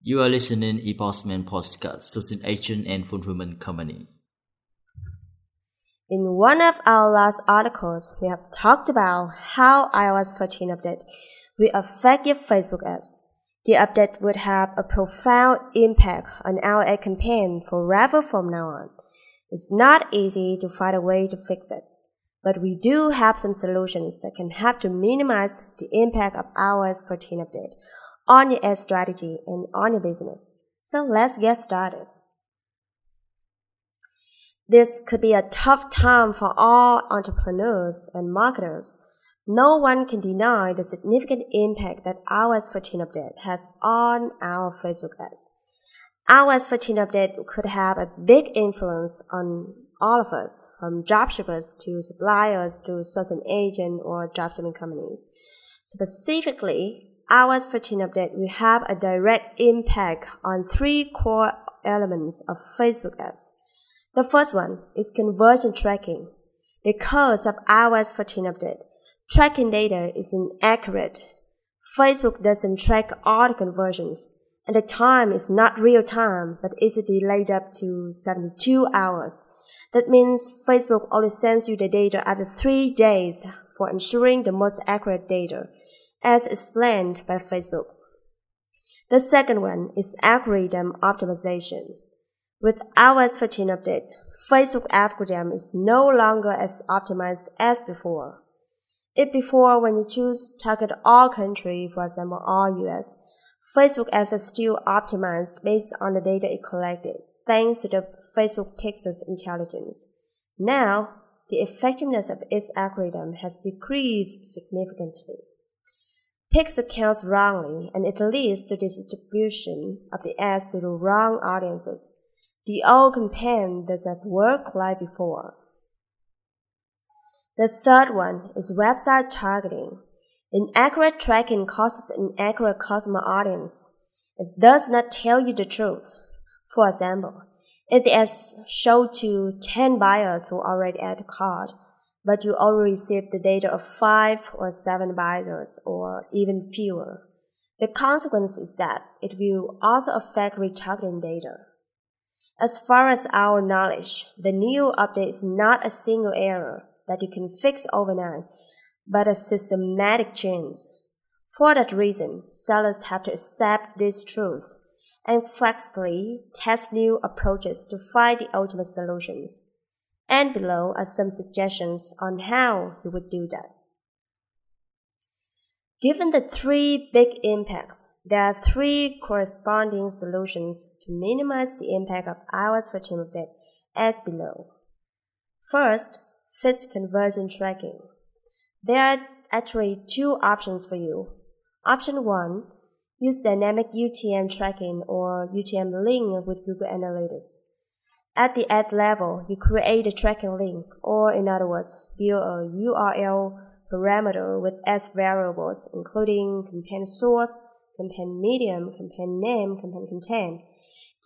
You are listening to ePostman podcast to an agent and fulfillment company. In one of our last articles, we have talked about how iOS 14 update will affect your Facebook ads. The update would have a profound impact on our ad campaign forever from now on. It's not easy to find a way to fix it, but we do have some solutions that can help to minimize the impact of iOS 14 update on your ad strategy and on your business. So let's get started. This could be a tough time for all entrepreneurs and marketers. No one can deny the significant impact that iOS 14 update has on our Facebook ads. iOS 14 update could have a big influence on all of us, from dropshippers to suppliers to sourcing agent or dropshipping companies. Specifically, iOS 14 update will have a direct impact on three core elements of Facebook ads. The first one is conversion tracking. Because of iOS 14 update, tracking data is inaccurate. Facebook doesn't track all the conversions, and the time is not real time, but is delayed up to 72 hours. That means Facebook only sends you the data after three days for ensuring the most accurate data as explained by Facebook. The second one is algorithm optimization. With iOS 15 update, Facebook algorithm is no longer as optimized as before. If before when you choose target all country, for example all US, Facebook ads are still optimized based on the data it collected, thanks to the Facebook Pixels intelligence. Now, the effectiveness of its algorithm has decreased significantly. Picks accounts wrongly and it leads to distribution of the ads to the wrong audiences. The old campaign does not work like before. The third one is website targeting. Inaccurate tracking causes an inaccurate customer audience. It does not tell you the truth. For example, if the ads show to 10 buyers who already add cart, but you only receive the data of five or seven buyers or even fewer. The consequence is that it will also affect retargeting data. As far as our knowledge, the new update is not a single error that you can fix overnight, but a systematic change. For that reason, sellers have to accept this truth and flexibly test new approaches to find the ultimate solutions and below are some suggestions on how you would do that. Given the three big impacts, there are three corresponding solutions to minimize the impact of iOS 14 update as below. First, fix conversion tracking. There are actually two options for you. Option 1, use dynamic UTM tracking or UTM link with Google Analytics. At the ad level, you create a tracking link, or in other words, build a URL parameter with S variables, including campaign source, campaign medium, campaign name, campaign content.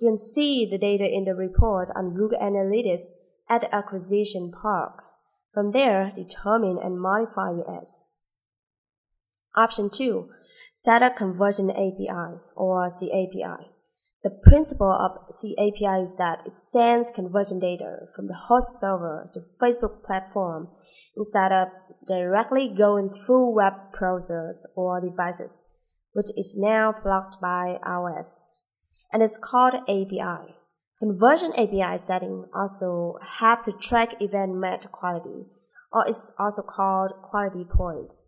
You can see the data in the report on Google Analytics at the acquisition part. From there, determine and modify your ads. Option 2. Set up Conversion API or CAPI. The principle of CAPI is that it sends conversion data from the host server to Facebook platform instead of directly going through web browsers or devices, which is now blocked by iOS. And it's called API. Conversion API setting also help to track event match quality, or it's also called quality points.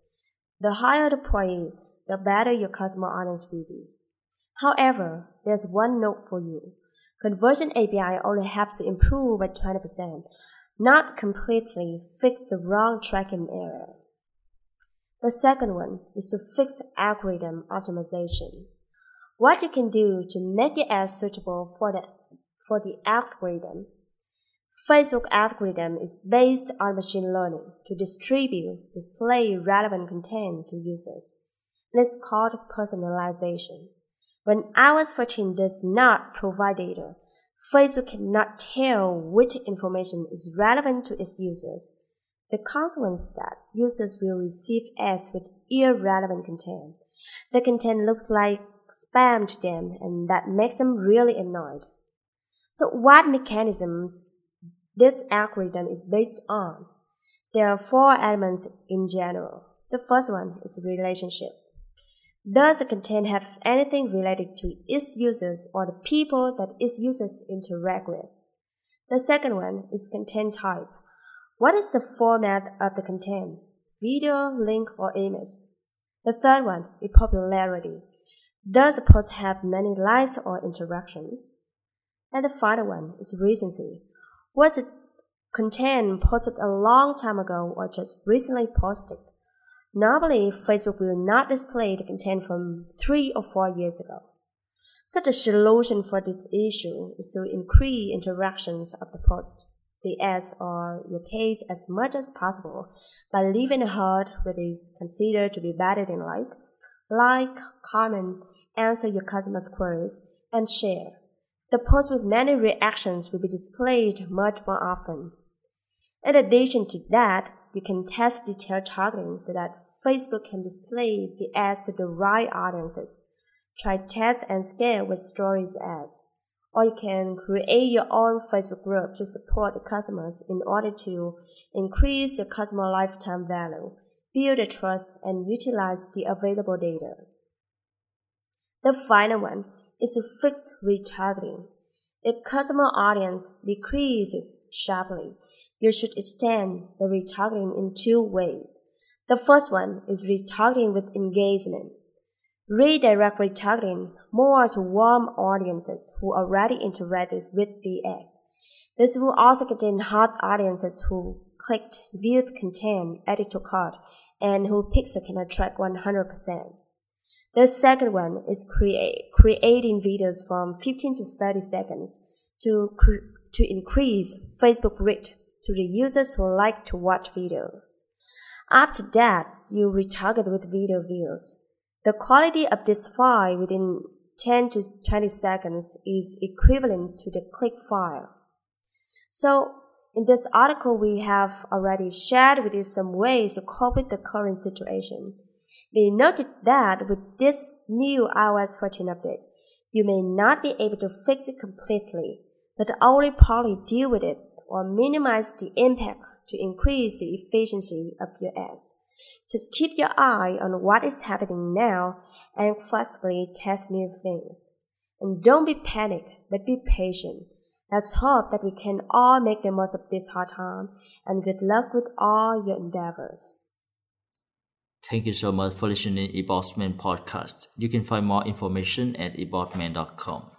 The higher the points, the better your customer audience will be. However, there's one note for you. Conversion API only helps to improve by 20%, not completely fix the wrong tracking error. The second one is to fix algorithm optimization. What you can do to make it as suitable for the, for the algorithm. Facebook algorithm is based on machine learning to distribute, display relevant content to users. And it's called personalization. When iOS 14 does not provide data, Facebook cannot tell which information is relevant to its users. The consequence is that users will receive ads with irrelevant content. The content looks like spam to them and that makes them really annoyed. So what mechanisms this algorithm is based on? There are four elements in general. The first one is relationship. Does the content have anything related to its users or the people that its users interact with? The second one is content type. What is the format of the content? Video, link, or image? The third one is popularity. Does the post have many likes or interactions? And the final one is recency. Was it content posted a long time ago or just recently posted? Normally, Facebook will not display the content from three or four years ago. So the solution for this issue is to increase interactions of the post, the ads or your page as much as possible by leaving a heart which is considered to be better than like, like, comment, answer your customers' queries, and share. The post with many reactions will be displayed much more often. In addition to that, you can test detailed targeting so that Facebook can display the ads to the right audiences. Try test and scale with stories ads. Or you can create your own Facebook group to support the customers in order to increase the customer lifetime value, build the trust, and utilize the available data. The final one is to fix retargeting. If customer audience decreases sharply, you should extend the retargeting in two ways. The first one is retargeting with engagement. Redirect retargeting more to warm audiences who already interacted with the ads. This will also contain hot audiences who clicked, viewed content, added to cart, and who pixel can attract 100%. The second one is create, creating videos from 15 to 30 seconds to, to increase Facebook reach to the users who like to watch videos. After that, you retarget with video views. The quality of this file within 10 to 20 seconds is equivalent to the click file. So, in this article, we have already shared with you some ways to cope with the current situation. We noted that with this new iOS 14 update, you may not be able to fix it completely, but only partly deal with it or minimize the impact to increase the efficiency of your ads. Just keep your eye on what is happening now and flexibly test new things. And don't be panicked, but be patient. Let's hope that we can all make the most of this hard time and good luck with all your endeavors. Thank you so much for listening to eBossman podcast. You can find more information at eBossman.com.